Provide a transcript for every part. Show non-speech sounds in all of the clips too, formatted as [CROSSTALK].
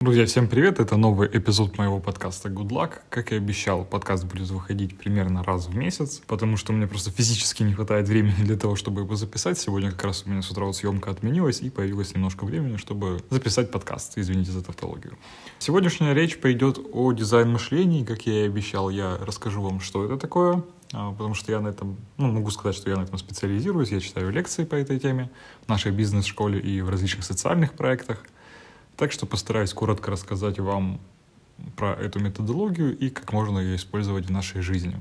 Друзья, всем привет! Это новый эпизод моего подкаста Good Luck. Как и обещал, подкаст будет выходить примерно раз в месяц, потому что мне просто физически не хватает времени для того, чтобы его записать. Сегодня как раз у меня с утра вот съемка отменилась, и появилось немножко времени, чтобы записать подкаст. Извините за тавтологию. Сегодняшняя речь пойдет о дизайн-мышлении. Как я и обещал, я расскажу вам, что это такое, потому что я на этом, ну, могу сказать, что я на этом специализируюсь, я читаю лекции по этой теме в нашей бизнес-школе и в различных социальных проектах. Так что постараюсь коротко рассказать вам про эту методологию и как можно ее использовать в нашей жизни.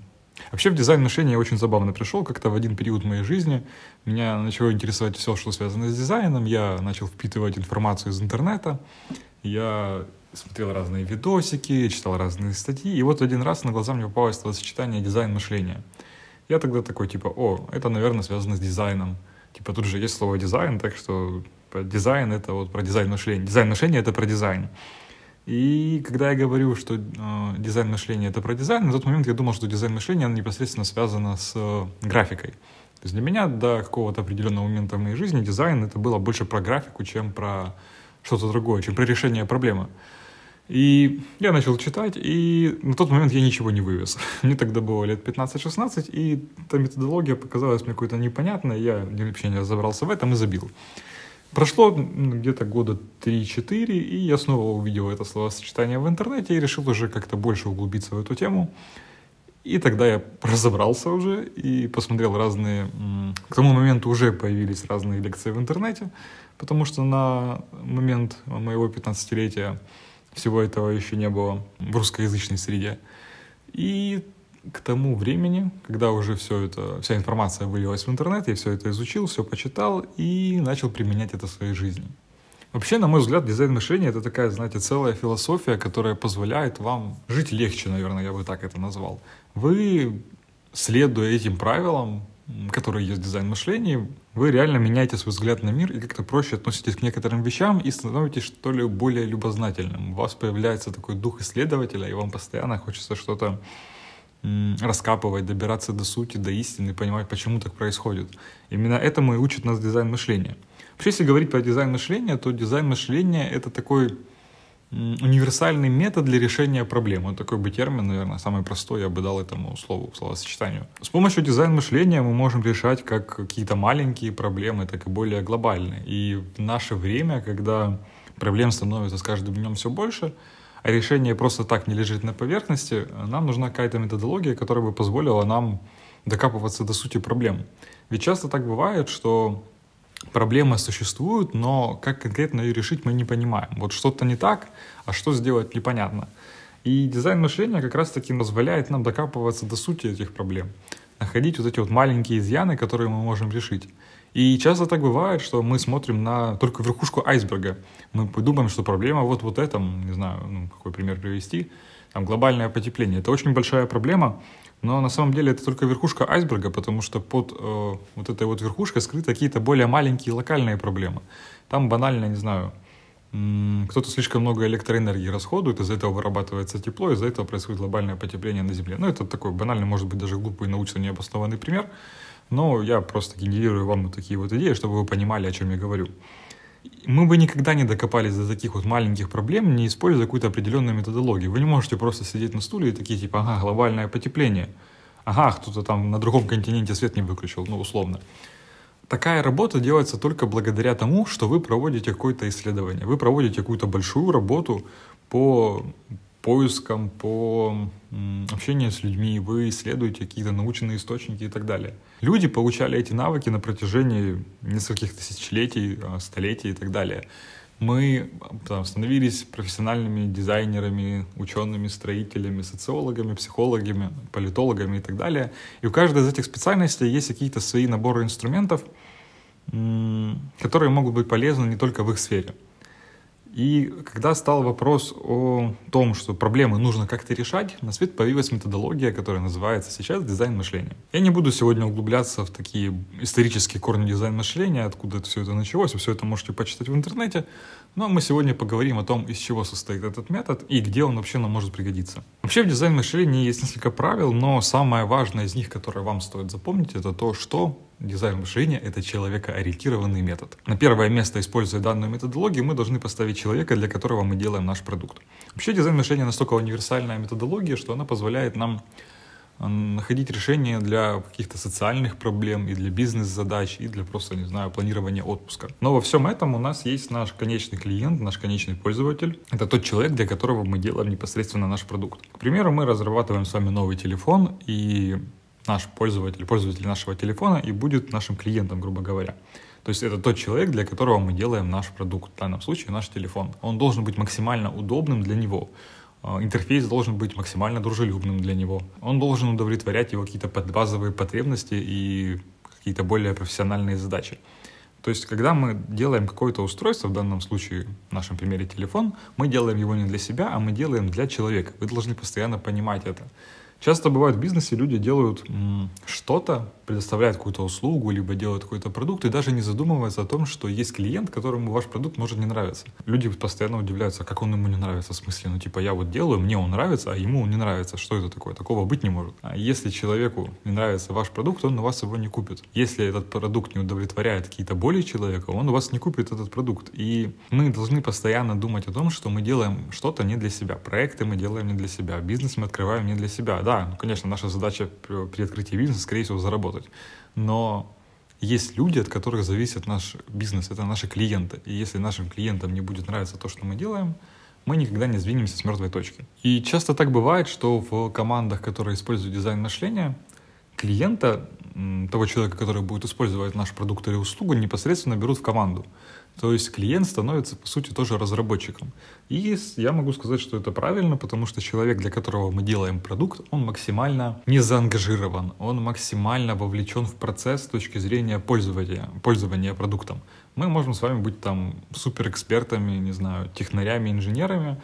Вообще в дизайн мышления я очень забавно пришел. Как-то в один период моей жизни меня начало интересовать все, что связано с дизайном. Я начал впитывать информацию из интернета. Я смотрел разные видосики, читал разные статьи. И вот один раз на глаза мне попалось словосочетание дизайн мышления. Я тогда такой, типа, о, это, наверное, связано с дизайном. Типа тут же есть слово дизайн, так что дизайн — это вот про дизайн мышления. Дизайн мышления — это про дизайн. И когда я говорю, что э, дизайн мышления — это про дизайн, на тот момент я думал, что дизайн мышления непосредственно связано с э, графикой. То есть для меня до какого-то определенного момента в моей жизни дизайн — это было больше про графику, чем про что-то другое, чем про решение проблемы. И я начал читать, и на тот момент я ничего не вывез. [LAUGHS] Мне тогда было лет 15-16, и эта методология показалась мне какой-то непонятной, я вообще не разобрался в этом и забил. Прошло где-то года 3-4, и я снова увидел это словосочетание в интернете и решил уже как-то больше углубиться в эту тему. И тогда я разобрался уже и посмотрел разные... К тому моменту уже появились разные лекции в интернете, потому что на момент моего 15-летия всего этого еще не было в русскоязычной среде. И к тому времени, когда уже все это, вся информация вылилась в интернет, я все это изучил, все почитал и начал применять это в своей жизни. Вообще, на мой взгляд, дизайн мышления — это такая, знаете, целая философия, которая позволяет вам жить легче, наверное, я бы так это назвал. Вы, следуя этим правилам, которые есть в дизайн мышления, вы реально меняете свой взгляд на мир и как-то проще относитесь к некоторым вещам и становитесь, что ли, более любознательным. У вас появляется такой дух исследователя, и вам постоянно хочется что-то раскапывать, добираться до сути, до истины, понимать, почему так происходит. Именно этому и учит нас дизайн мышления. Вообще, если говорить про дизайн мышления, то дизайн мышления — это такой универсальный метод для решения проблем. Вот такой бы термин, наверное, самый простой, я бы дал этому слову, словосочетанию. С помощью дизайн мышления мы можем решать как какие-то маленькие проблемы, так и более глобальные. И в наше время, когда проблем становится с каждым днем все больше, а решение просто так не лежит на поверхности, нам нужна какая-то методология, которая бы позволила нам докапываться до сути проблем. Ведь часто так бывает, что проблемы существуют, но как конкретно ее решить мы не понимаем. Вот что-то не так, а что сделать непонятно. И дизайн мышления как раз-таки позволяет нам докапываться до сути этих проблем, находить вот эти вот маленькие изъяны, которые мы можем решить. И часто так бывает, что мы смотрим на только верхушку айсберга. Мы думаем, что проблема вот вот этом, не знаю, ну, какой пример привести, там глобальное потепление. Это очень большая проблема, но на самом деле это только верхушка айсберга, потому что под э, вот этой вот верхушкой скрыты какие-то более маленькие локальные проблемы. Там банально, не знаю, кто-то слишком много электроэнергии расходует, из-за этого вырабатывается тепло, из-за этого происходит глобальное потепление на Земле. Ну, это такой банальный, может быть, даже глупый научно необоснованный пример, но я просто генерирую вам вот такие вот идеи, чтобы вы понимали, о чем я говорю. Мы бы никогда не докопались до таких вот маленьких проблем, не используя какую-то определенную методологию. Вы не можете просто сидеть на стуле и такие типа, ага, глобальное потепление, ага, кто-то там на другом континенте свет не выключил, ну, условно. Такая работа делается только благодаря тому, что вы проводите какое-то исследование, вы проводите какую-то большую работу по поискам, по общению с людьми, вы исследуете какие-то научные источники и так далее. Люди получали эти навыки на протяжении нескольких тысячелетий, а, столетий и так далее. Мы там, становились профессиональными дизайнерами, учеными, строителями, социологами, психологами, политологами и так далее. И у каждой из этих специальностей есть какие-то свои наборы инструментов, которые могут быть полезны не только в их сфере. И когда стал вопрос о том, что проблемы нужно как-то решать, на свет появилась методология, которая называется сейчас дизайн мышления. Я не буду сегодня углубляться в такие исторические корни дизайн мышления, откуда это все это началось, все это можете почитать в интернете, но мы сегодня поговорим о том, из чего состоит этот метод и где он вообще нам может пригодиться. Вообще в дизайн мышления есть несколько правил, но самое важное из них, которое вам стоит запомнить, это то, что Дизайн мышления — это человекоориентированный метод. На первое место, используя данную методологию, мы должны поставить человека, для которого мы делаем наш продукт. Вообще дизайн мышления настолько универсальная методология, что она позволяет нам э, находить решения для каких-то социальных проблем и для бизнес-задач, и для просто, не знаю, планирования отпуска. Но во всем этом у нас есть наш конечный клиент, наш конечный пользователь. Это тот человек, для которого мы делаем непосредственно наш продукт. К примеру, мы разрабатываем с вами новый телефон, и наш пользователь, пользователь нашего телефона и будет нашим клиентом, грубо говоря. То есть это тот человек, для которого мы делаем наш продукт, в данном случае наш телефон. Он должен быть максимально удобным для него. А, интерфейс должен быть максимально дружелюбным для него. Он должен удовлетворять его какие-то базовые потребности и какие-то более профессиональные задачи. То есть, когда мы делаем какое-то устройство, в данном случае, в нашем примере телефон, мы делаем его не для себя, а мы делаем для человека. Вы должны постоянно понимать это. Часто бывает в бизнесе люди делают что-то, предоставляют какую-то услугу, либо делают какой-то продукт, и даже не задумываются о том, что есть клиент, которому ваш продукт может не нравиться. Люди постоянно удивляются, как он ему не нравится. В смысле, ну типа я вот делаю, мне он нравится, а ему он не нравится. Что это такое? Такого быть не может. А если человеку не нравится ваш продукт, он у вас его не купит. Если этот продукт не удовлетворяет какие-то боли человека, он у вас не купит этот продукт. И мы должны постоянно думать о том, что мы делаем что-то не для себя. Проекты мы делаем не для себя. Бизнес мы открываем не для себя. Да, ну, конечно, наша задача при открытии бизнеса, скорее всего, заработать работать. Но есть люди, от которых зависит наш бизнес, это наши клиенты. И если нашим клиентам не будет нравиться то, что мы делаем, мы никогда не сдвинемся с мертвой точки. И часто так бывает, что в командах, которые используют дизайн мышления, клиента, того человека, который будет использовать наш продукт или услугу, непосредственно берут в команду. То есть клиент становится, по сути, тоже разработчиком. И я могу сказать, что это правильно, потому что человек, для которого мы делаем продукт, он максимально не заангажирован, он максимально вовлечен в процесс с точки зрения пользования, пользования продуктом. Мы можем с вами быть там суперэкспертами, не знаю, технарями, инженерами,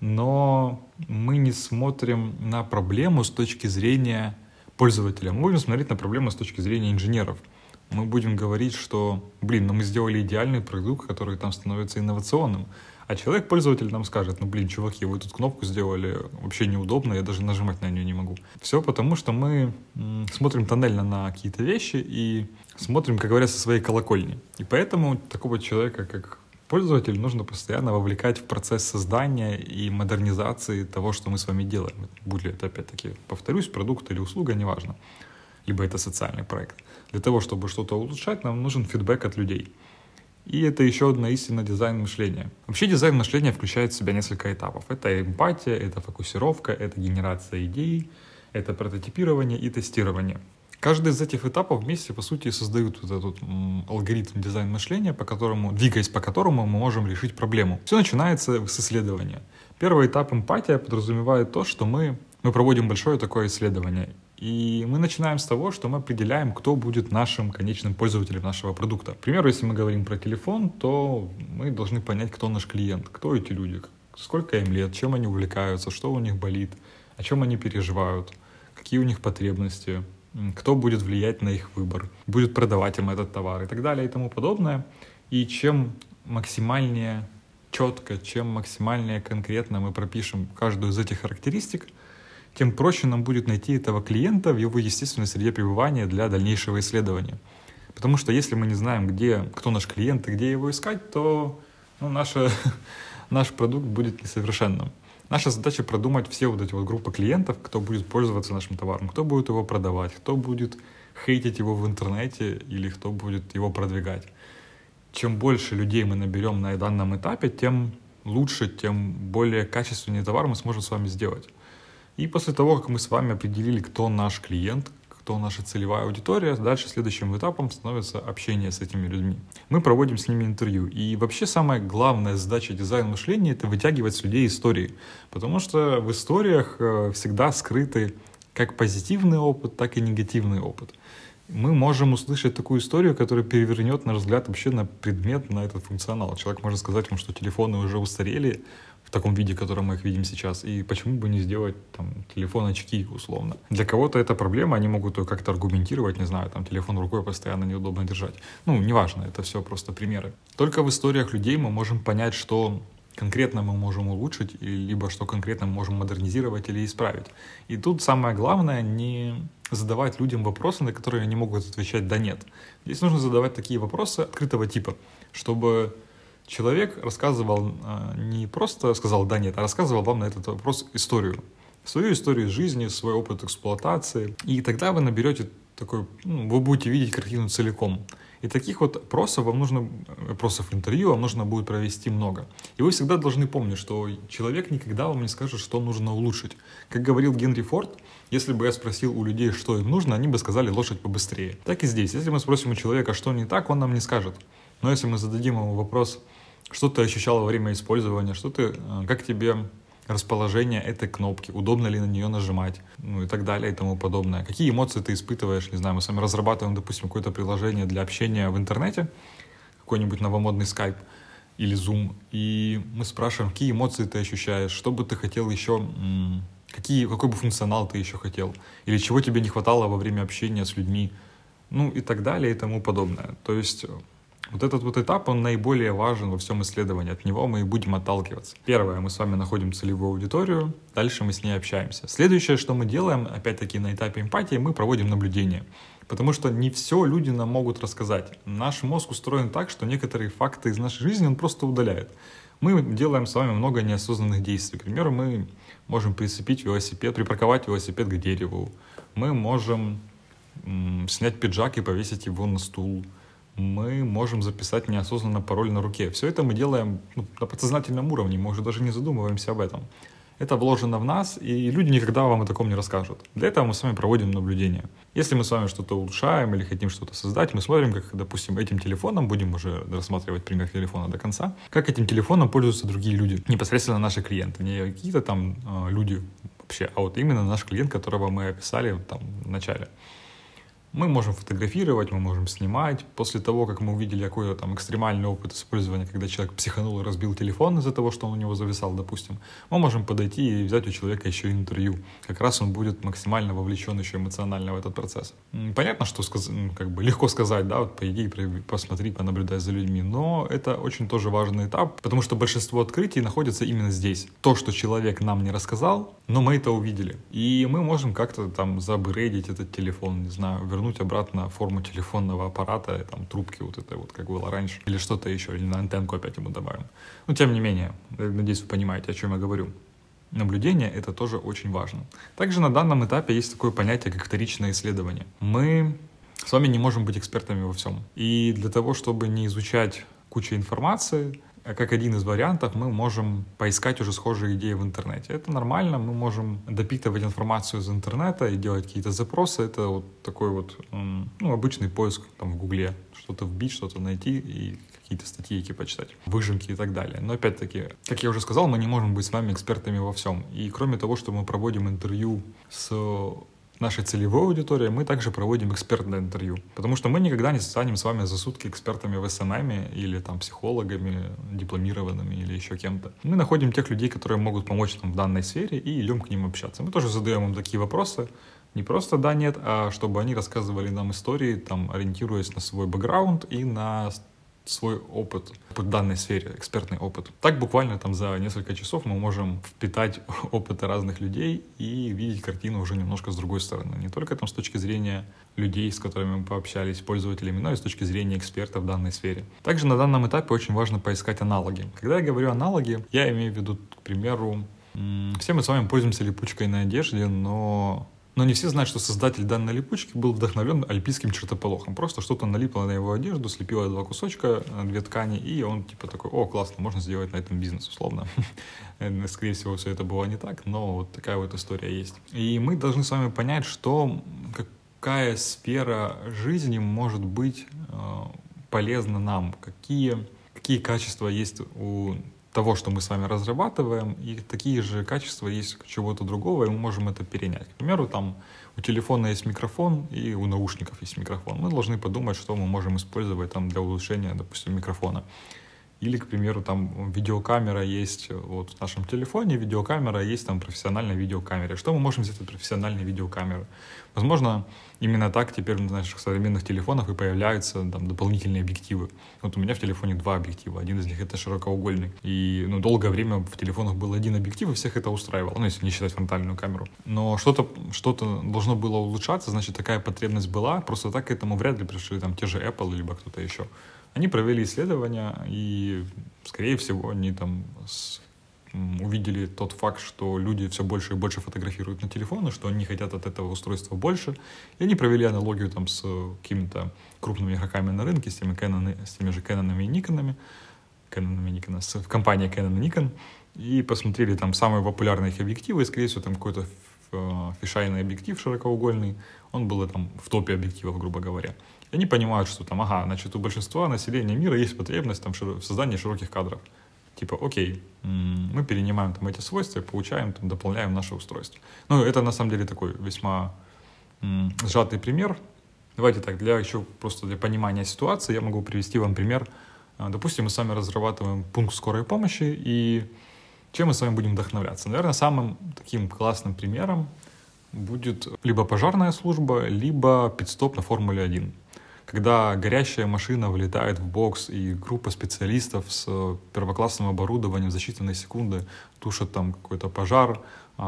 но мы не смотрим на проблему с точки зрения пользователя. Мы будем смотреть на проблему с точки зрения инженеров мы будем говорить, что, блин, ну мы сделали идеальный продукт, который там становится инновационным. А человек-пользователь нам скажет, ну блин, чуваки, вы тут кнопку сделали вообще неудобно, я даже нажимать на нее не могу. Все потому, что мы смотрим тоннельно на какие-то вещи и смотрим, как говорят, со своей колокольни. И поэтому такого человека, как пользователь, нужно постоянно вовлекать в процесс создания и модернизации того, что мы с вами делаем. Будет ли это, опять-таки, повторюсь, продукт или услуга, неважно. Либо это социальный проект. Для того, чтобы что-то улучшать, нам нужен фидбэк от людей. И это еще одна истина дизайн мышления. Вообще дизайн мышления включает в себя несколько этапов. Это эмпатия, это фокусировка, это генерация идей, это прототипирование и тестирование. Каждый из этих этапов вместе, по сути, создают вот этот алгоритм дизайн мышления, по которому, двигаясь по которому мы можем решить проблему. Все начинается с исследования. Первый этап эмпатия подразумевает то, что мы, мы проводим большое такое исследование. И мы начинаем с того, что мы определяем, кто будет нашим конечным пользователем нашего продукта. К примеру, если мы говорим про телефон, то мы должны понять, кто наш клиент, кто эти люди, сколько им лет, чем они увлекаются, что у них болит, о чем они переживают, какие у них потребности, кто будет влиять на их выбор, будет продавать им этот товар и так далее и тому подобное. И чем максимальнее четко, чем максимальнее конкретно мы пропишем каждую из этих характеристик – тем проще нам будет найти этого клиента в его естественной среде пребывания для дальнейшего исследования. Потому что если мы не знаем, где, кто наш клиент и где его искать, то ну, наша, [LAUGHS] наш продукт будет несовершенным. Наша задача продумать все вот эти вот группы клиентов, кто будет пользоваться нашим товаром, кто будет его продавать, кто будет хейтить его в интернете или кто будет его продвигать. Чем больше людей мы наберем на данном этапе, тем лучше, тем более качественный товар мы сможем с вами сделать. И после того, как мы с вами определили, кто наш клиент, кто наша целевая аудитория, дальше следующим этапом становится общение с этими людьми. Мы проводим с ними интервью. И вообще самая главная задача дизайн мышления — это вытягивать с людей истории. Потому что в историях э, всегда скрыты как позитивный опыт, так и негативный опыт. мы можем услышать такую историю, которая перевернет наш взгляд вообще на предмет, на этот функционал. Человек может сказать вам, что телефоны уже устарели в таком виде, в котором мы их видим сейчас, и почему бы не сделать там телефон-очки условно. Для кого-то это проблема, они могут ее как-то аргументировать, не знаю, там телефон рукой постоянно неудобно держать. Ну, неважно, это все просто примеры. Только в историях людей мы можем понять, что конкретно мы можем улучшить, либо что конкретно мы можем модернизировать или исправить. И тут самое главное не задавать людям вопросы, на которые они могут отвечать «да, нет». Здесь нужно задавать такие вопросы открытого типа, чтобы человек рассказывал, а, не просто сказал «да, нет», а рассказывал вам на этот вопрос историю. Свою историю жизни, свой опыт эксплуатации. И тогда вы наберете такой, ну, вы будете видеть картину целиком. И таких вот опросов вам нужно, опросов интервью вам нужно будет провести много. И вы всегда должны помнить, что человек никогда вам не скажет, что нужно улучшить. Как говорил Генри Форд, если бы я спросил у людей, что им нужно, они бы сказали лошадь побыстрее. Так и здесь. Если мы спросим у человека, что не так, он нам не скажет. Но если мы зададим ему вопрос, что ты ощущал во время использования, что ты, э, как тебе расположение этой кнопки, удобно ли на нее нажимать, ну и так далее и тому подобное. Какие эмоции ты испытываешь, не знаю, мы с вами разрабатываем, допустим, какое-то приложение для общения в интернете, какой-нибудь новомодный Skype или Zoom, и мы спрашиваем, какие эмоции ты ощущаешь, что бы ты хотел еще, какие, какой бы функционал ты еще хотел, или чего тебе не хватало во время общения с людьми, ну и так далее и тому подобное. То есть вот этот вот этап, он наиболее важен во всем исследовании. От него мы и будем отталкиваться. Первое, мы с вами находим целевую аудиторию, дальше мы с ней общаемся. Следующее, что мы делаем, опять-таки на этапе эмпатии, мы проводим наблюдение. Потому что не все люди нам могут рассказать. Наш мозг устроен так, что некоторые факты из нашей жизни он просто удаляет. Мы делаем с вами много неосознанных действий. К примеру, мы можем прицепить велосипед, припарковать велосипед к дереву. Мы можем м- снять пиджак и повесить его на стул мы можем записать неосознанно пароль на руке. Все это мы делаем ну, на подсознательном уровне, мы уже даже не задумываемся об этом. Это вложено в нас, и люди никогда вам о таком не расскажут. Для этого мы с вами проводим наблюдение. Если мы с вами что-то улучшаем или хотим что-то создать, мы смотрим, как, допустим, этим телефоном, будем уже рассматривать пример телефона до конца, как этим телефоном пользуются другие люди, непосредственно наши клиенты, не какие-то там э, люди вообще, а вот именно наш клиент, которого мы описали там в начале. Мы можем фотографировать, мы можем снимать. После того, как мы увидели какой-то там экстремальный опыт использования, когда человек психанул и разбил телефон из-за того, что он у него зависал, допустим, мы можем подойти и взять у человека еще интервью. Как раз он будет максимально вовлечен еще эмоционально в этот процесс. Понятно, что сказ... как бы легко сказать, да, вот пойди, посмотри, понаблюдай за людьми, но это очень тоже важный этап, потому что большинство открытий находится именно здесь. То, что человек нам не рассказал, но мы это увидели. И мы можем как-то там забрейдить этот телефон, не знаю, вернуть обратно форму телефонного аппарата, там, трубки вот это вот, как было раньше, или что-то еще, или на антенку опять ему добавим. Но тем не менее, надеюсь, вы понимаете, о чем я говорю. Наблюдение — это тоже очень важно. Также на данном этапе есть такое понятие, как вторичное исследование. Мы с вами не можем быть экспертами во всем. И для того, чтобы не изучать кучу информации, как один из вариантов мы можем поискать уже схожие идеи в интернете. Это нормально, мы можем допитывать информацию из интернета и делать какие-то запросы. Это вот такой вот ну, обычный поиск там в Гугле. Что-то вбить, что-то найти и какие-то статейки почитать, выжимки и так далее. Но опять-таки, как я уже сказал, мы не можем быть с вами экспертами во всем. И кроме того, что мы проводим интервью с нашей целевой аудитории, мы также проводим экспертное интервью. Потому что мы никогда не станем с вами за сутки экспертами в SMM или там психологами, дипломированными или еще кем-то. Мы находим тех людей, которые могут помочь нам в данной сфере и идем к ним общаться. Мы тоже задаем им такие вопросы, не просто да, нет, а чтобы они рассказывали нам истории, там, ориентируясь на свой бэкграунд и на свой опыт в данной сфере, экспертный опыт. Так буквально там за несколько часов мы можем впитать [LAUGHS] опыты разных людей и видеть картину уже немножко с другой стороны. Не только там с точки зрения людей, с которыми мы пообщались, пользователями, но и с точки зрения экспертов в данной сфере. Также на данном этапе очень важно поискать аналоги. Когда я говорю аналоги, я имею в виду, к примеру, все мы с вами пользуемся липучкой на одежде, но но не все знают, что создатель данной липучки был вдохновлен альпийским чертополохом. Просто что-то налипло на его одежду, слепило два кусочка, э, две ткани, и он типа такой, о, классно, можно сделать на этом бизнес, условно. [LAUGHS] Скорее всего, все это было не так, но вот такая вот история есть. И мы должны с вами понять, что какая сфера жизни может быть э, полезна нам, какие, какие качества есть у того, что мы с вами разрабатываем, и такие же качества есть чего-то другого, и мы можем это перенять. К примеру, там у телефона есть микрофон и у наушников есть микрофон. Мы должны подумать, что мы можем использовать там для улучшения, допустим, микрофона. Или, к примеру, там видеокамера есть вот в нашем телефоне, видеокамера есть там профессиональная видеокамера. Что мы можем взять от профессиональной видеокамеры? Возможно, именно так теперь на наших современных телефонах и появляются там дополнительные объективы. Вот у меня в телефоне два объектива. Один из них это широкоугольный. И ну, долгое время в телефонах был один объектив, и всех это устраивало. Ну, если не считать фронтальную камеру. Но что-то что должно было улучшаться, значит, такая потребность была. Просто так к этому вряд ли пришли там те же Apple, либо кто-то еще. Они провели исследования, и, скорее всего, они там с, увидели тот факт, что люди все больше и больше фотографируют на телефоны, что они хотят от этого устройства больше. И они провели аналогию там с какими-то крупными игроками на рынке, с теми, Canon, с теми же Canon и Nikon, Canon и Nikon, с компанией Canon и Nikon, и посмотрели там самые популярные их объективы, и, скорее всего, там какой-то фишайный объектив широкоугольный, он был там в топе объективов, грубо говоря. И они понимают, что там, ага, значит, у большинства населения мира есть потребность там, в создании широких кадров. Типа, окей, мы перенимаем там эти свойства, получаем, там, дополняем наше устройство. Ну, это на самом деле такой весьма сжатый пример. Давайте так, для еще просто для понимания ситуации я могу привести вам пример. А, допустим, мы с вами разрабатываем пункт скорой помощи, и чем мы с вами будем вдохновляться? Наверное, самым таким классным примером будет либо пожарная служба, либо пидстоп на Формуле 1 когда горящая машина вылетает в бокс, и группа специалистов с э, первоклассным оборудованием за считанные секунды тушат там какой-то пожар э,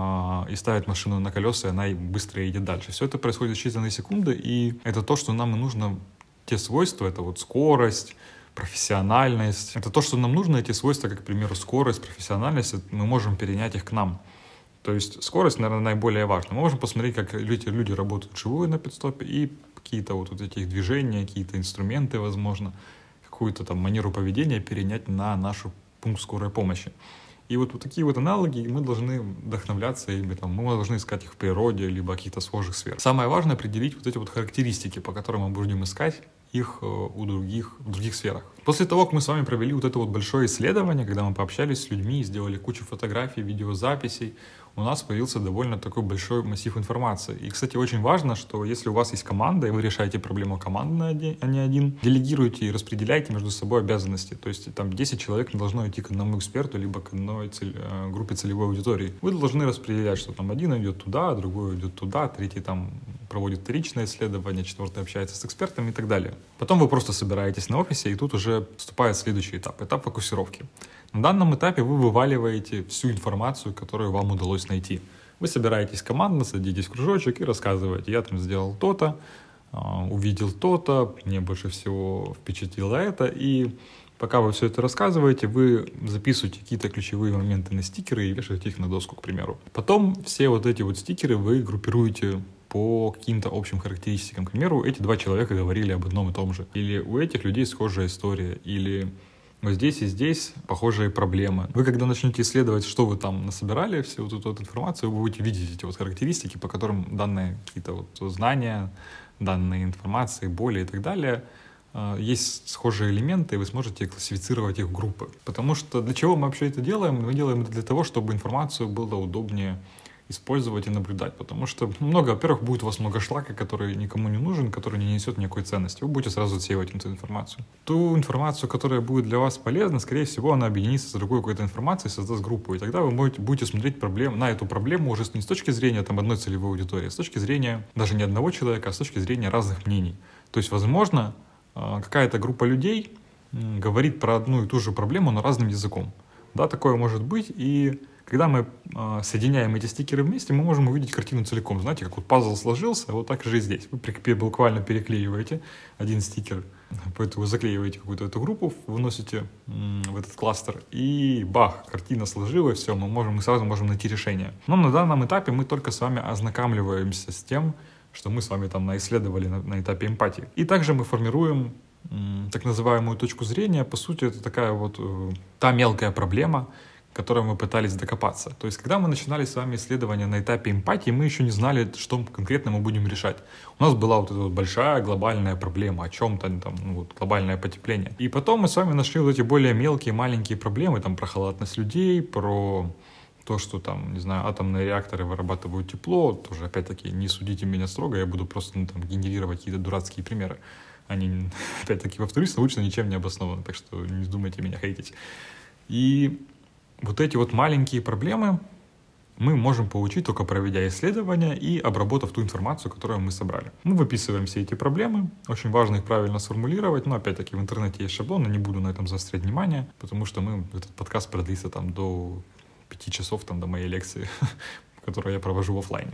и ставят машину на колеса, и она быстро едет дальше. Все это происходит за считанные секунды, и это то, что нам и нужно, те свойства, это вот скорость, профессиональность. Это то, что нам нужно, эти свойства, как, к примеру, скорость, профессиональность, мы можем перенять их к нам. То есть скорость, наверное, наиболее важна. Мы можем посмотреть, как люди, люди работают живую на пидстопе и какие-то вот, вот эти движения, какие-то инструменты, возможно, какую-то там манеру поведения перенять на нашу пункт скорой помощи. И вот, вот такие вот аналоги мы должны вдохновляться ими, там, мы должны искать их в природе, либо каких-то схожих сфер. Самое важное определить вот эти вот характеристики, по которым мы будем искать их э, у других, в других сферах. После того, как мы с вами провели вот это вот большое исследование, когда мы пообщались с людьми, сделали кучу фотографий, видеозаписей, у нас появился довольно такой большой массив информации. И, кстати, очень важно, что если у вас есть команда, и вы решаете проблему командно, а не один, делегируйте и распределяйте между собой обязанности. То есть там 10 человек не должно идти к одному эксперту, либо к одной цель, э, группе целевой аудитории. Вы должны распределять, что там один идет туда, другой идет туда, третий там проводит вторичное исследование, четвертый общается с экспертами и так далее. Потом вы просто собираетесь на офисе, и тут уже вступает следующий этап, этап фокусировки. На данном этапе вы вываливаете всю информацию, которую вам удалось найти. Вы собираетесь командно, садитесь в кружочек и рассказываете, я там сделал то-то, а, увидел то-то, мне больше всего впечатлило это, и пока вы все это рассказываете, вы записываете какие-то ключевые моменты на стикеры и вешаете их на доску, к примеру. Потом все вот эти вот стикеры вы группируете по каким-то общим характеристикам. К примеру, эти два человека говорили об одном и том же. Или у этих людей схожая история. Или вот здесь и здесь похожие проблемы. Вы когда начнете исследовать, что вы там насобирали, всю вот эту вот информацию, вы будете видеть эти вот характеристики, по которым данные какие-то вот знания, данные информации, боли и так далее, э, есть схожие элементы, и вы сможете классифицировать их в группы. Потому что для чего мы вообще это делаем? Мы делаем это для того, чтобы информацию было удобнее использовать и наблюдать, потому что много, во-первых, будет у вас много шлака, который никому не нужен, который не несет никакой ценности. Вы будете сразу отсеивать эту информацию. Ту информацию, которая будет для вас полезна, скорее всего, она объединится с другой какой-то информацией, создаст группу, и тогда вы будете, смотреть проблем, на эту проблему уже не с точки зрения там, одной целевой аудитории, а с точки зрения даже не одного человека, а с точки зрения разных мнений. То есть, возможно, а, какая-то группа людей говорит про одну и ту же проблему, но разным языком. Да, такое может быть, и когда мы э, соединяем эти стикеры вместе, мы можем увидеть картину целиком. Знаете, как вот пазл сложился, вот так же и здесь. Вы буквально переклеиваете один стикер, поэтому заклеиваете какую-то эту группу, выносите в этот кластер, и бах, картина сложилась, все, мы, можем, мы сразу можем найти решение. Но на данном этапе мы только с вами ознакомливаемся с тем, что мы с вами там наисследовали на, на этапе эмпатии. И также мы формируем так называемую точку зрения. По сути, это такая вот э, та мелкая проблема, которой мы пытались докопаться. То есть, когда мы начинали с вами исследование на этапе эмпатии, мы еще не знали, что конкретно мы будем решать. У нас была вот эта вот большая глобальная проблема о чем-то, там, ну, вот, глобальное потепление. И потом мы с вами нашли вот эти более мелкие, маленькие проблемы, там, про халатность людей, про то, что там, не знаю, атомные реакторы вырабатывают тепло, тоже, опять-таки, не судите меня строго, я буду просто ну, там, генерировать какие-то дурацкие примеры. Они, [LAUGHS] опять-таки, повторюсь, научно ничем не обоснованы, так что не думайте меня хейтить. И вот эти вот маленькие проблемы мы можем получить только проведя исследования и обработав ту информацию, которую мы собрали. Мы выписываем все эти проблемы, очень важно их правильно сформулировать, но опять-таки в интернете есть шаблоны, не буду на этом заострять внимание, потому что мы, этот подкаст продлится там до пяти часов там, до моей лекции, [LAUGHS] которую я провожу в офлайне.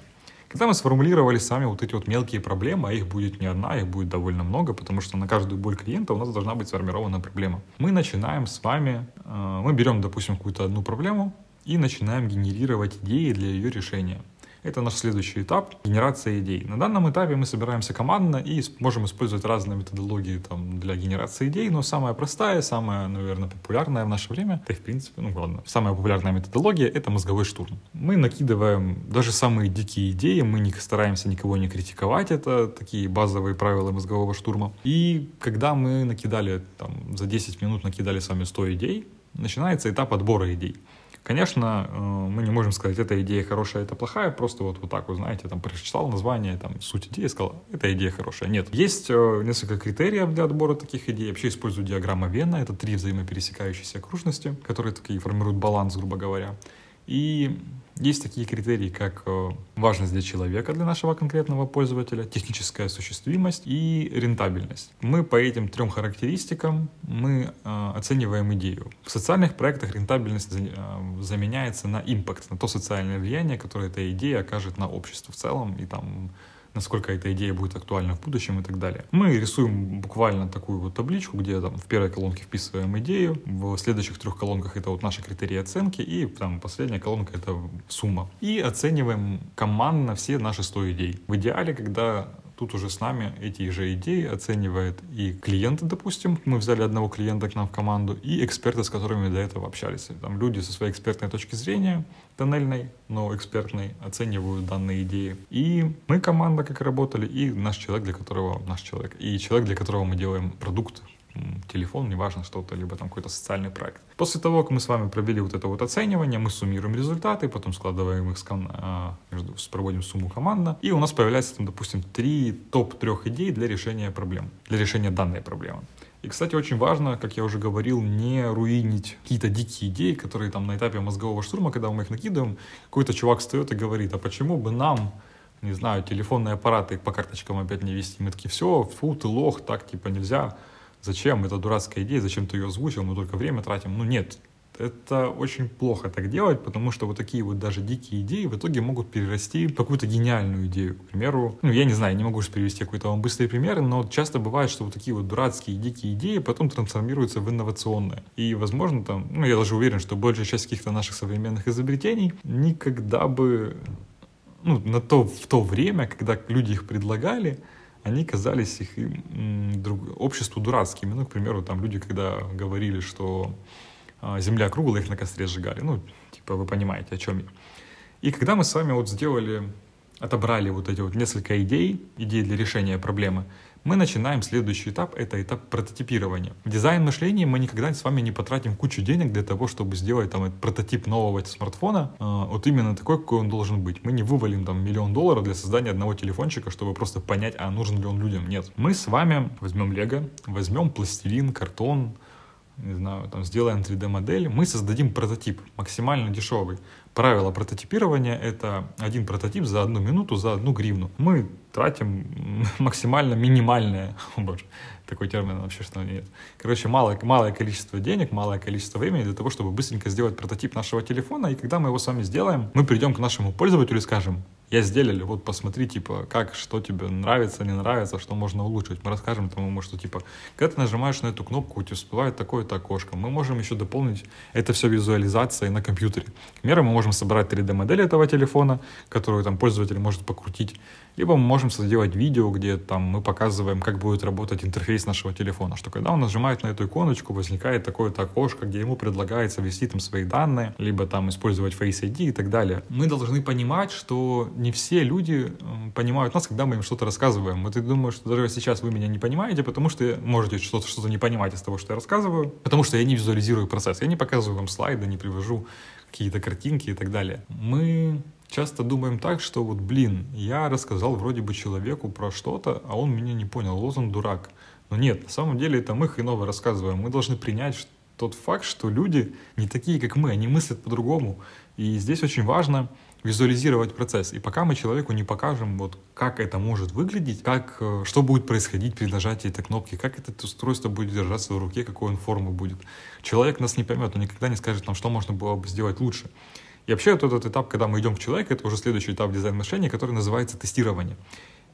Когда мы сформулировали сами вот эти вот мелкие проблемы, а их будет не одна, их будет довольно много, потому что на каждую боль клиента у нас должна быть сформирована проблема. Мы начинаем с вами, э, мы берем, допустим, какую-то одну проблему и начинаем генерировать идеи для ее решения. Это наш следующий этап — генерация идей. На данном этапе мы собираемся командно и можем использовать разные методологии там, для генерации идей, но самая простая, самая, наверное, популярная в наше время, это, в принципе, ну ладно, самая популярная методология — это мозговой штурм. Мы накидываем даже самые дикие идеи, мы не стараемся никого не критиковать, это такие базовые правила мозгового штурма. И когда мы накидали, там, за 10 минут накидали с вами 100 идей, начинается этап отбора идей. Конечно, э, мы не можем сказать, эта идея хорошая, это плохая, просто вот, вот так, вы знаете, там прочитал название, там суть идеи, сказал, эта идея хорошая. Нет, есть э, несколько критериев для отбора таких идей. Вообще использую диаграмма Вена, это три взаимопересекающиеся окружности, которые такие формируют баланс, грубо говоря. И есть такие критерии, как э, важность для человека, для нашего конкретного пользователя, техническая осуществимость и рентабельность. Мы по этим трем характеристикам мы э, оцениваем идею. В социальных проектах рентабельность э, заменяется на импакт, на то социальное влияние, которое эта идея окажет на общество в целом и там насколько эта идея будет актуальна в будущем и так далее. Мы рисуем буквально такую вот табличку, где там в первой колонке вписываем идею, в следующих трех колонках это вот наши критерии оценки, и там последняя колонка это сумма. И оцениваем командно все наши 100 идей. В идеале, когда Тут уже с нами эти же идеи оценивает и клиенты, допустим. Мы взяли одного клиента к нам в команду, и эксперты, с которыми до этого общались. Там люди со своей экспертной точки зрения, тоннельной, но экспертной, оценивают данные идеи. И мы команда, как работали, и наш человек, для которого наш человек, и человек, для которого мы делаем продукт, телефон, неважно что-то, либо там какой-то социальный проект. После того, как мы с вами провели вот это вот оценивание, мы суммируем результаты, потом складываем их, а, между, проводим сумму команда, и у нас появляется, там, допустим, три топ трех идей для решения проблем, для решения данной проблемы. И, кстати, очень важно, как я уже говорил, не руинить какие-то дикие идеи, которые там на этапе мозгового штурма, когда мы их накидываем, какой-то чувак встает и говорит, а почему бы нам не знаю, телефонные аппараты по карточкам опять не вести. Мы такие, все, фу, ты лох, так типа нельзя. Зачем? Это дурацкая идея, зачем ты ее озвучил, мы только время тратим. Ну нет, это очень плохо так делать, потому что вот такие вот даже дикие идеи в итоге могут перерасти в какую-то гениальную идею. К примеру, ну я не знаю, не могу же привести какой-то вам быстрый пример, но часто бывает, что вот такие вот дурацкие дикие идеи потом трансформируются в инновационные. И, возможно, там, ну я даже уверен, что большая часть каких-то наших современных изобретений никогда бы, ну, на то, в то время, когда люди их предлагали, они казались их друг, обществу дурацкими. Ну, к примеру, там люди, когда говорили, что а, Земля круглая, их на костре сжигали. Ну, типа, вы понимаете, о чем я. И когда мы с вами вот сделали, отобрали вот эти вот несколько идей, идей для решения проблемы, мы начинаем следующий этап, это этап прототипирования. В дизайн мышлении мы никогда с вами не потратим кучу денег для того, чтобы сделать там этот прототип нового смартфона, э, вот именно такой, какой он должен быть. Мы не вывалим там миллион долларов для создания одного телефончика, чтобы просто понять, а нужен ли он людям. Нет. Мы с вами возьмем лего, возьмем пластилин, картон, не знаю, там сделаем 3D-модель, мы создадим прототип, максимально дешевый. Правило прототипирования — это один прототип за одну минуту, за одну гривну. Мы тратим [LAUGHS] максимально минимальное, о боже, такой термин вообще что нет. Короче, малое, малое количество денег, малое количество времени для того, чтобы быстренько сделать прототип нашего телефона, и когда мы его с вами сделаем, мы придем к нашему пользователю и скажем, я сделали, вот посмотри, типа, как, что тебе нравится, не нравится, что можно улучшить. Мы расскажем тому, что, типа, когда ты нажимаешь на эту кнопку, у тебя всплывает такое-то окошко. Мы можем еще дополнить это все визуализацией на компьютере. К примеру, мы можем собрать 3D-модель этого телефона, которую там пользователь может покрутить, Либо мы можем сделать видео, где там мы показываем, как будет работать интерфейс нашего телефона, что когда он нажимает на эту иконочку, возникает такое-то окошко, где ему предлагается ввести там свои данные, либо там использовать Face ID и так далее. Мы должны понимать, что не все люди понимают нас, когда мы им что-то рассказываем. Вот я думаю, что даже сейчас вы меня не понимаете, потому что можете что-то что не понимать из того, что я рассказываю, потому что я не визуализирую процесс, я не показываю вам слайды, не привожу какие-то картинки и так далее. Мы часто думаем так, что вот, блин, я рассказал вроде бы человеку про что-то, а он меня не понял, вот он дурак. Но нет, на самом деле это мы хреново рассказываем. Мы должны принять тот факт, что люди не такие, как мы, они мыслят по-другому. И здесь очень важно визуализировать процесс. И пока мы человеку не покажем, вот, как это может выглядеть, как, э, что будет происходить при нажатии этой кнопки, как это устройство будет держаться в руке, какой он формы будет. Человек нас не поймет, он никогда не скажет нам, что можно было бы сделать лучше. И вообще вот этот этап, когда мы идем к человеку, это уже следующий этап дизайн-мышления, который называется тестирование.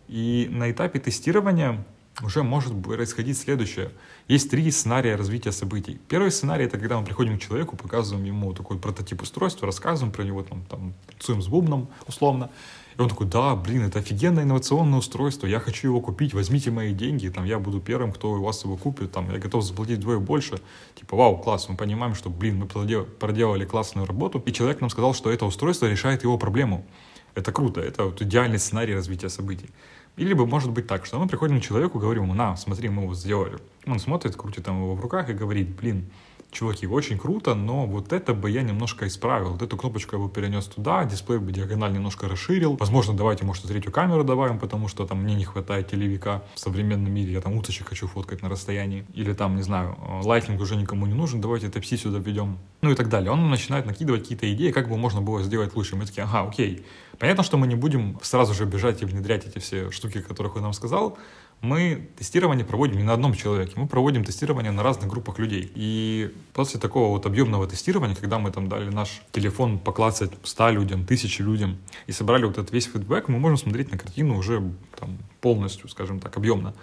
И на этапе тестирования уже может происходить следующее. Есть три сценария развития событий. Первый сценарий — это когда мы приходим к человеку, показываем ему такой прототип устройства, рассказываем про него, там, там танцуем с бубном условно, и он такой, да, блин, это офигенное инновационное устройство, я хочу его купить, возьмите мои деньги, там, я буду первым, кто у вас его купит, там, я готов заплатить вдвое больше. Типа, вау, класс, мы понимаем, что, блин, мы проделали классную работу, и человек нам сказал, что это устройство решает его проблему. Это круто, это вот идеальный сценарий развития событий. Или бы может быть так, что мы приходим к человеку, говорим ему, на, смотри, мы его сделали. Он смотрит, крутит там его в руках и говорит, блин, чуваки, очень круто, но вот это бы я немножко исправил. Вот эту кнопочку я бы перенес туда, дисплей бы диагональ немножко расширил. Возможно, давайте, может, третью камеру добавим, потому что там мне не хватает телевика в современном мире, я там уточек хочу фоткать на расстоянии. Или там, не знаю, лайтинг уже никому не нужен, давайте Type-C сюда введем. Ну и так далее. Он начинает накидывать какие-то идеи, как бы можно было сделать лучше. Мы такие, ага, окей. Понятно, что мы не будем сразу же бежать и внедрять эти все штуки, которых он нам сказал, мы тестирование проводим не на одном человеке, мы проводим тестирование на разных группах людей. И после такого вот объемного тестирования, когда мы там дали наш телефон поклацать 100 людям, 1000 людям и собрали вот этот весь фидбэк, мы можем смотреть на картину уже там полностью, скажем так, объемно.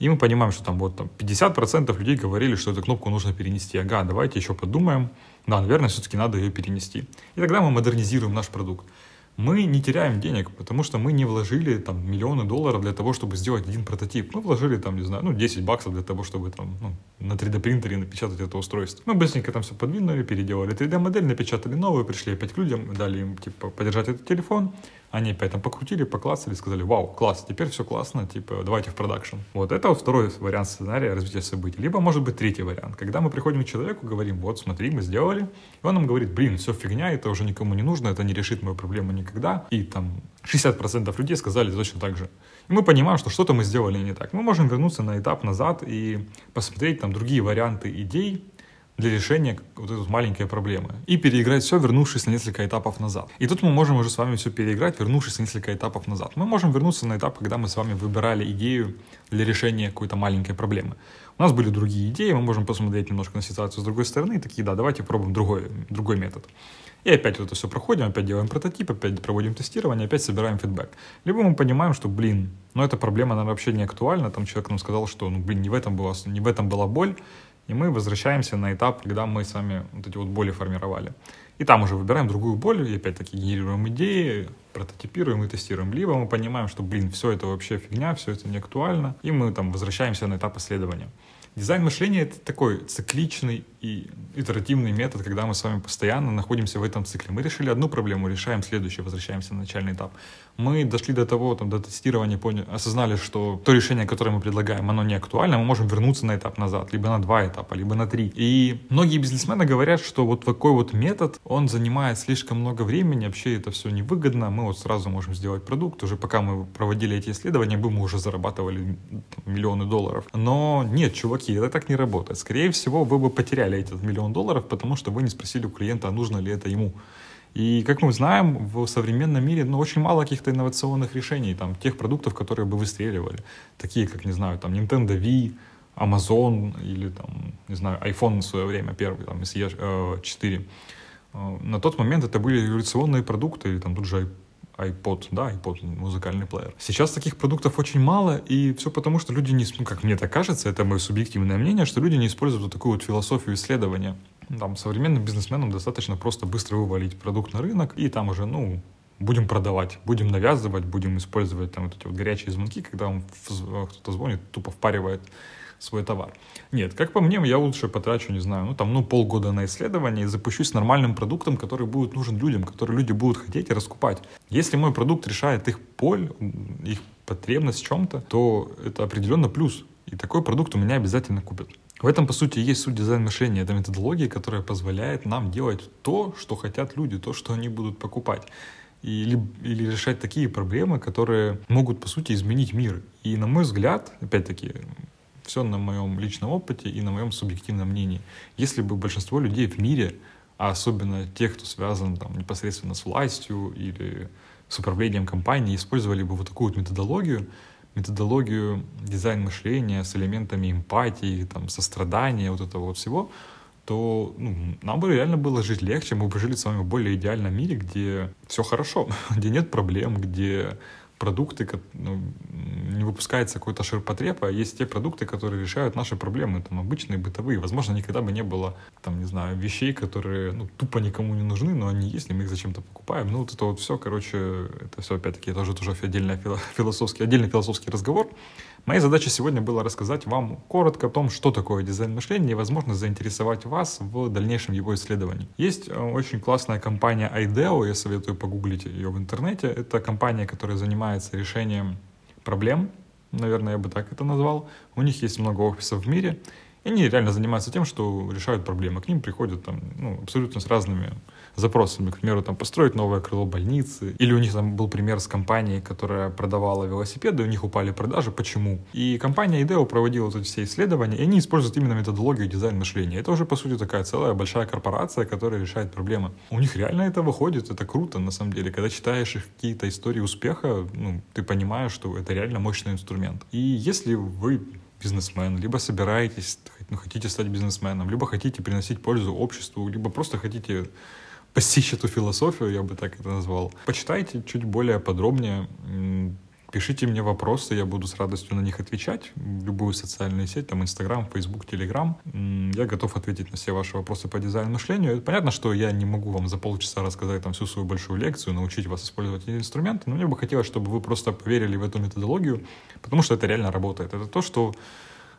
И мы понимаем, что там вот там 50% людей говорили, что эту кнопку нужно перенести. Ага, давайте еще подумаем. Да, наверное, все-таки надо ее перенести. И тогда мы модернизируем наш продукт мы не теряем денег, потому что мы не вложили там миллионы долларов для того, чтобы сделать один прототип. Мы вложили там, не знаю, ну 10 баксов для того, чтобы там ну, на 3D принтере напечатать это устройство. Мы быстренько там все подвинули, переделали 3D модель, напечатали новую, пришли опять к людям, дали им типа подержать этот телефон, они опять там покрутили, поклассали, сказали, вау, класс, теперь все классно, типа, давайте в продакшн. Вот это вот второй вариант сценария развития событий. Либо, может быть, третий вариант. Когда мы приходим к человеку, говорим, вот, смотри, мы сделали, и он нам говорит, блин, все фигня, это уже никому не нужно, это не решит мою проблему никогда. И там 60% людей сказали точно так же. И мы понимаем, что что-то мы сделали не так. Мы можем вернуться на этап назад и посмотреть там другие варианты идей, для решения вот этой маленькой проблемы. И переиграть все, вернувшись на несколько этапов назад. И тут мы можем уже с вами все переиграть, вернувшись на несколько этапов назад. Мы можем вернуться на этап, когда мы с вами выбирали идею для решения какой-то маленькой проблемы. У нас были другие идеи, мы можем посмотреть немножко на ситуацию с другой стороны и такие, да, давайте пробуем другой, другой метод. И опять вот это все проходим, опять делаем прототип, опять проводим тестирование, опять собираем фидбэк. Либо мы понимаем, что, блин, ну эта проблема, наверное, вообще не актуальна, там человек нам сказал, что, ну, блин, не в этом была, не в этом была боль, и мы возвращаемся на этап, когда мы с вами вот эти вот боли формировали. И там уже выбираем другую боль, и опять-таки генерируем идеи, прототипируем и тестируем. Либо мы понимаем, что, блин, все это вообще фигня, все это не актуально, и мы там возвращаемся на этап исследования. Дизайн мышления — это такой цикличный и итеративный метод, когда мы с вами постоянно находимся в этом цикле. Мы решили одну проблему, решаем следующую, возвращаемся на начальный этап. Мы дошли до того, там, до тестирования, поняли, осознали, что то решение, которое мы предлагаем, оно не актуально, мы можем вернуться на этап назад, либо на два этапа, либо на три. И многие бизнесмены говорят, что вот такой вот метод, он занимает слишком много времени, вообще это все невыгодно, мы вот сразу можем сделать продукт, уже пока мы проводили эти исследования, бы мы уже зарабатывали там, миллионы долларов. Но нет, чуваки, это так не работает. Скорее всего, вы бы потеряли этот миллион долларов, потому что вы не спросили у клиента, а нужно ли это ему. И, как мы знаем, в современном мире ну, очень мало каких-то инновационных решений, там, тех продуктов, которые бы выстреливали. Такие, как, не знаю, там, Nintendo Wii, Amazon или, там, не знаю, iPhone в свое время первый, там, SE 4. Э, э, на тот момент это были революционные продукты, или там тут же iPod, да, iPod, музыкальный плеер. Сейчас таких продуктов очень мало, и все потому, что люди не, ну, как мне так кажется, это мое субъективное мнение, что люди не используют вот такую вот философию исследования. Там, современным бизнесменам достаточно просто быстро вывалить продукт на рынок, и там уже, ну, будем продавать, будем навязывать, будем использовать там вот эти вот горячие звонки, когда кто-то звонит, тупо впаривает свой товар. Нет, как по мне, я лучше потрачу, не знаю, ну там, ну полгода на исследование и запущусь нормальным продуктом, который будет нужен людям, который люди будут хотеть и раскупать. Если мой продукт решает их боль, их потребность в чем-то, то это определенно плюс. И такой продукт у меня обязательно купят. В этом, по сути, есть суть дизайн мышления. Это методология, которая позволяет нам делать то, что хотят люди, то, что они будут покупать. Или, или решать такие проблемы, которые могут, по сути, изменить мир. И, на мой взгляд, опять-таки, все на моем личном опыте и на моем субъективном мнении. Если бы большинство людей в мире, а особенно тех, кто связан там, непосредственно с властью или с управлением компанией, использовали бы вот такую вот методологию, методологию дизайн мышления с элементами эмпатии, там, сострадания, вот этого вот всего, то ну, нам бы реально было жить легче, мы бы жили с вами в более идеальном мире, где все хорошо, [LAUGHS] где нет проблем, где продукты, ну, не выпускается какой-то ширпотреб, а есть те продукты, которые решают наши проблемы, там, обычные, бытовые. Возможно, никогда бы не было, там, не знаю, вещей, которые, ну, тупо никому не нужны, но они есть, и мы их зачем-то покупаем. Ну, вот это вот все, короче, это все, опять-таки, тоже тоже отдельный [LAUGHS] философский, отдельный философский разговор. Моя задача сегодня была рассказать вам коротко о том, что такое дизайн мышления и, возможно, заинтересовать вас в дальнейшем его исследовании. Есть э, очень классная компания IDEO, я советую погуглить ее в интернете. Это компания, которая занимается решением проблем, наверное, я бы так это назвал. У них есть много офисов в мире, и они реально занимаются тем, что решают проблемы. К ним приходят там, ну, абсолютно с разными запросами. К примеру, там, построить новое крыло больницы. Или у них там был пример с компанией, которая продавала велосипеды, у них упали продажи. Почему? И компания IDEO проводила эти все исследования, и они используют именно методологию дизайн мышления. Это уже, по сути, такая целая большая корпорация, которая решает проблемы. У них реально это выходит, это круто, на самом деле. Когда читаешь их какие-то истории успеха, ну, ты понимаешь, что это реально мощный инструмент. И если вы бизнесмен, либо собираетесь, ну, хотите стать бизнесменом, либо хотите приносить пользу обществу, либо просто хотите постичь эту философию, я бы так это назвал. Почитайте чуть более подробнее, пишите мне вопросы, я буду с радостью на них отвечать. Любую социальную сеть, там Инстаграм, Фейсбук, Телеграм. Я готов ответить на все ваши вопросы по дизайну мышлению. Понятно, что я не могу вам за полчаса рассказать там всю свою большую лекцию, научить вас использовать эти инструменты, но мне бы хотелось, чтобы вы просто поверили в эту методологию, потому что это реально работает. Это то, что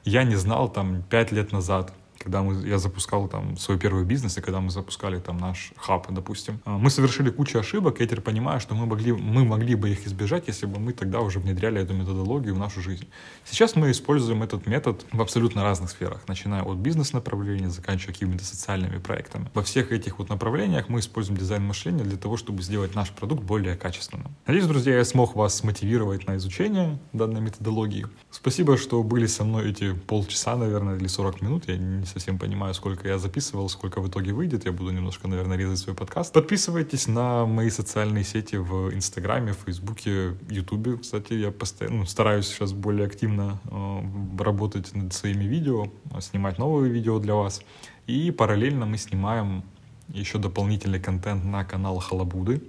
я не знал там пять лет назад когда мы, я запускал там свой первый бизнес, и когда мы запускали там наш хаб, допустим, а, мы совершили кучу ошибок, я теперь понимаю, что мы могли, мы могли бы их избежать, если бы мы тогда уже внедряли эту методологию в нашу жизнь. Сейчас мы используем этот метод в абсолютно разных сферах, начиная от бизнес-направления, заканчивая какими-то социальными проектами. Во всех этих вот направлениях мы используем дизайн мышления для того, чтобы сделать наш продукт более качественным. Надеюсь, друзья, я смог вас мотивировать на изучение данной методологии. Спасибо, что были со мной эти полчаса, наверное, или 40 минут. Я не совсем понимаю, сколько я записывал, сколько в итоге выйдет. Я буду немножко, наверное, резать свой подкаст. Подписывайтесь на мои социальные сети в Инстаграме, Фейсбуке, Ютубе. Кстати, я постоянно ну, стараюсь сейчас более активно э, работать над своими видео, снимать новые видео для вас. И параллельно мы снимаем еще дополнительный контент на канал Халабуды.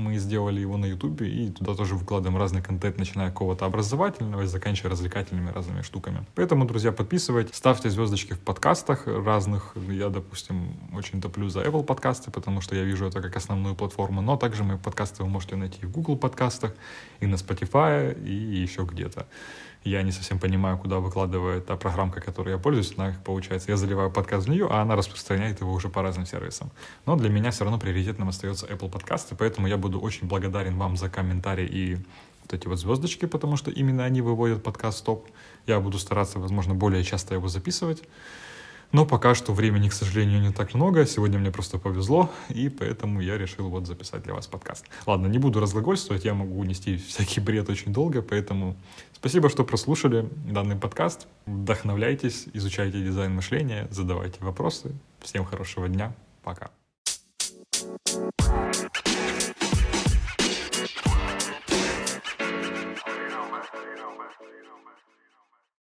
Мы сделали его на Ютубе и туда тоже выкладываем разный контент, начиная какого-то образовательного и заканчивая развлекательными разными штуками. Поэтому, друзья, подписывайтесь, ставьте звездочки в подкастах разных. Я, допустим, очень топлю за Apple подкасты, потому что я вижу это как основную платформу, но также мои подкасты вы можете найти и в Google подкастах, и на Spotify, и еще где-то я не совсем понимаю, куда выкладывает та программка, которой я пользуюсь, она, получается, я заливаю подкаст в нее, а она распространяет его уже по разным сервисам. Но для меня все равно приоритетным остается Apple подкасты, поэтому я буду очень благодарен вам за комментарии и вот эти вот звездочки, потому что именно они выводят подкаст топ. Я буду стараться, возможно, более часто его записывать. Но пока что времени, к сожалению, не так много. Сегодня мне просто повезло, и поэтому я решил вот записать для вас подкаст. Ладно, не буду разглагольствовать, я могу нести всякий бред очень долго, поэтому спасибо, что прослушали данный подкаст. Вдохновляйтесь, изучайте дизайн мышления, задавайте вопросы. Всем хорошего дня. Пока.